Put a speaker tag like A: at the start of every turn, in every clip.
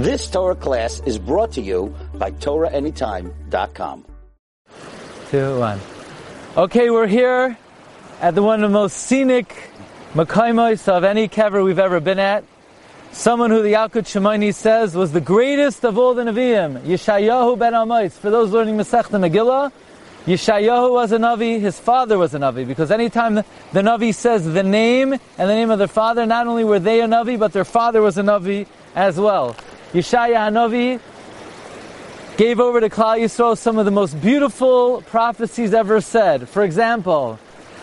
A: This Torah class is brought to you by TorahAnytime.com.
B: Two, one. Okay, we're here at the one of the most scenic Makaimos of any kever we've ever been at. Someone who the Yalkut Shimoni says was the greatest of all the Nevi'im, Yeshayahu ben Amos. For those learning Masechta Megillah, Yeshayahu was a Navi, his father was a Navi, because anytime the, the Navi says the name and the name of their father, not only were they a Navi, but their father was a Navi as well. Yeshaya Hanavi gave over to Klal Yisrael some of the most beautiful prophecies ever said. For example,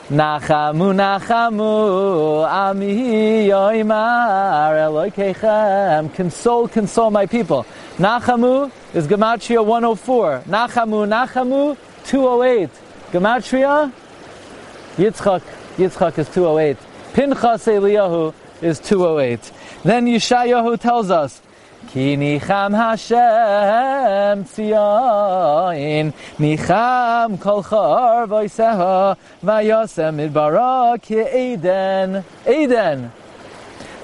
B: Nachamu, Nachamu, Ami Yoimar Elokeichem. Console, console my people. Nachamu is Gematria 104. Nachamu, Nachamu 208. Gematria, Yitzchak, Yitzchak is 208. Pinchas Eliyahu is 208. Then Yeshayahu tells us, Nicham Hashem tzion, nicham kol chor voiseha, vayosem midbara ki Eden, Eden.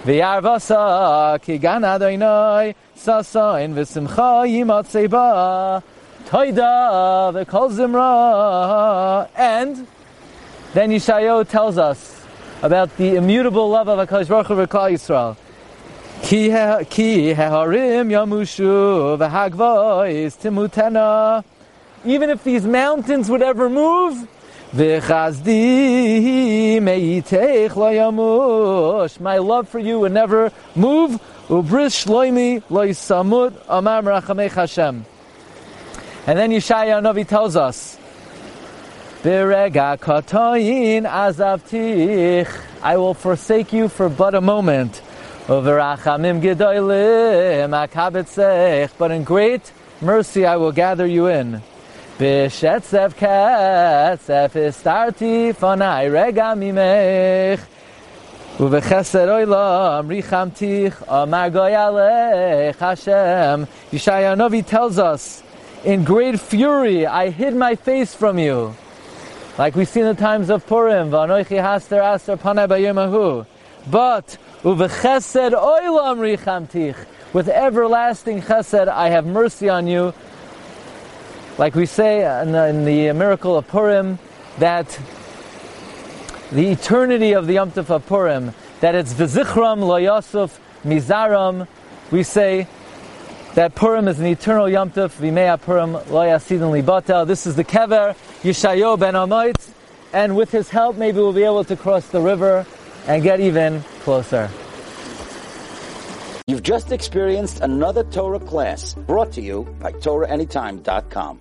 B: V'yarvasa ki gan Adonai, sasain v'simcha yimatzei ba, toida v'kol zimra. And then Yeshayahu tells us about the immutable love of HaKadosh Baruch Hu Yisrael. Ki heharim yamushu v'hagvois timutena. Even if these mountains would ever move, v'chazdi meitech yamush. My love for you would never move. Ubris shloimi lo yisamut amam rachamech Hashem. And then Yeshaya Navi tells us, Birega katoyin azavtich. I will forsake you for but a moment. But in great mercy I will gather you in. Bishetzev ketzef rega Hashem. Tells us, in great fury I hid my face from you. Like we see in the times of Purim, Vanoichi haster aster panai. But. With everlasting chesed, I have mercy on you. Like we say in the, in the miracle of Purim, that the eternity of the Yom Tov of Purim, that it's v'zichram lo yosef mizaram. We say that Purim is an eternal Yom Tov, Purim lo yasidin libatel. This is the kever Yeshayo ben Amoitz, and with his help, maybe we'll be able to cross the river and get even closer.
A: You've just experienced another Torah class brought to you by TorahAnytime.com.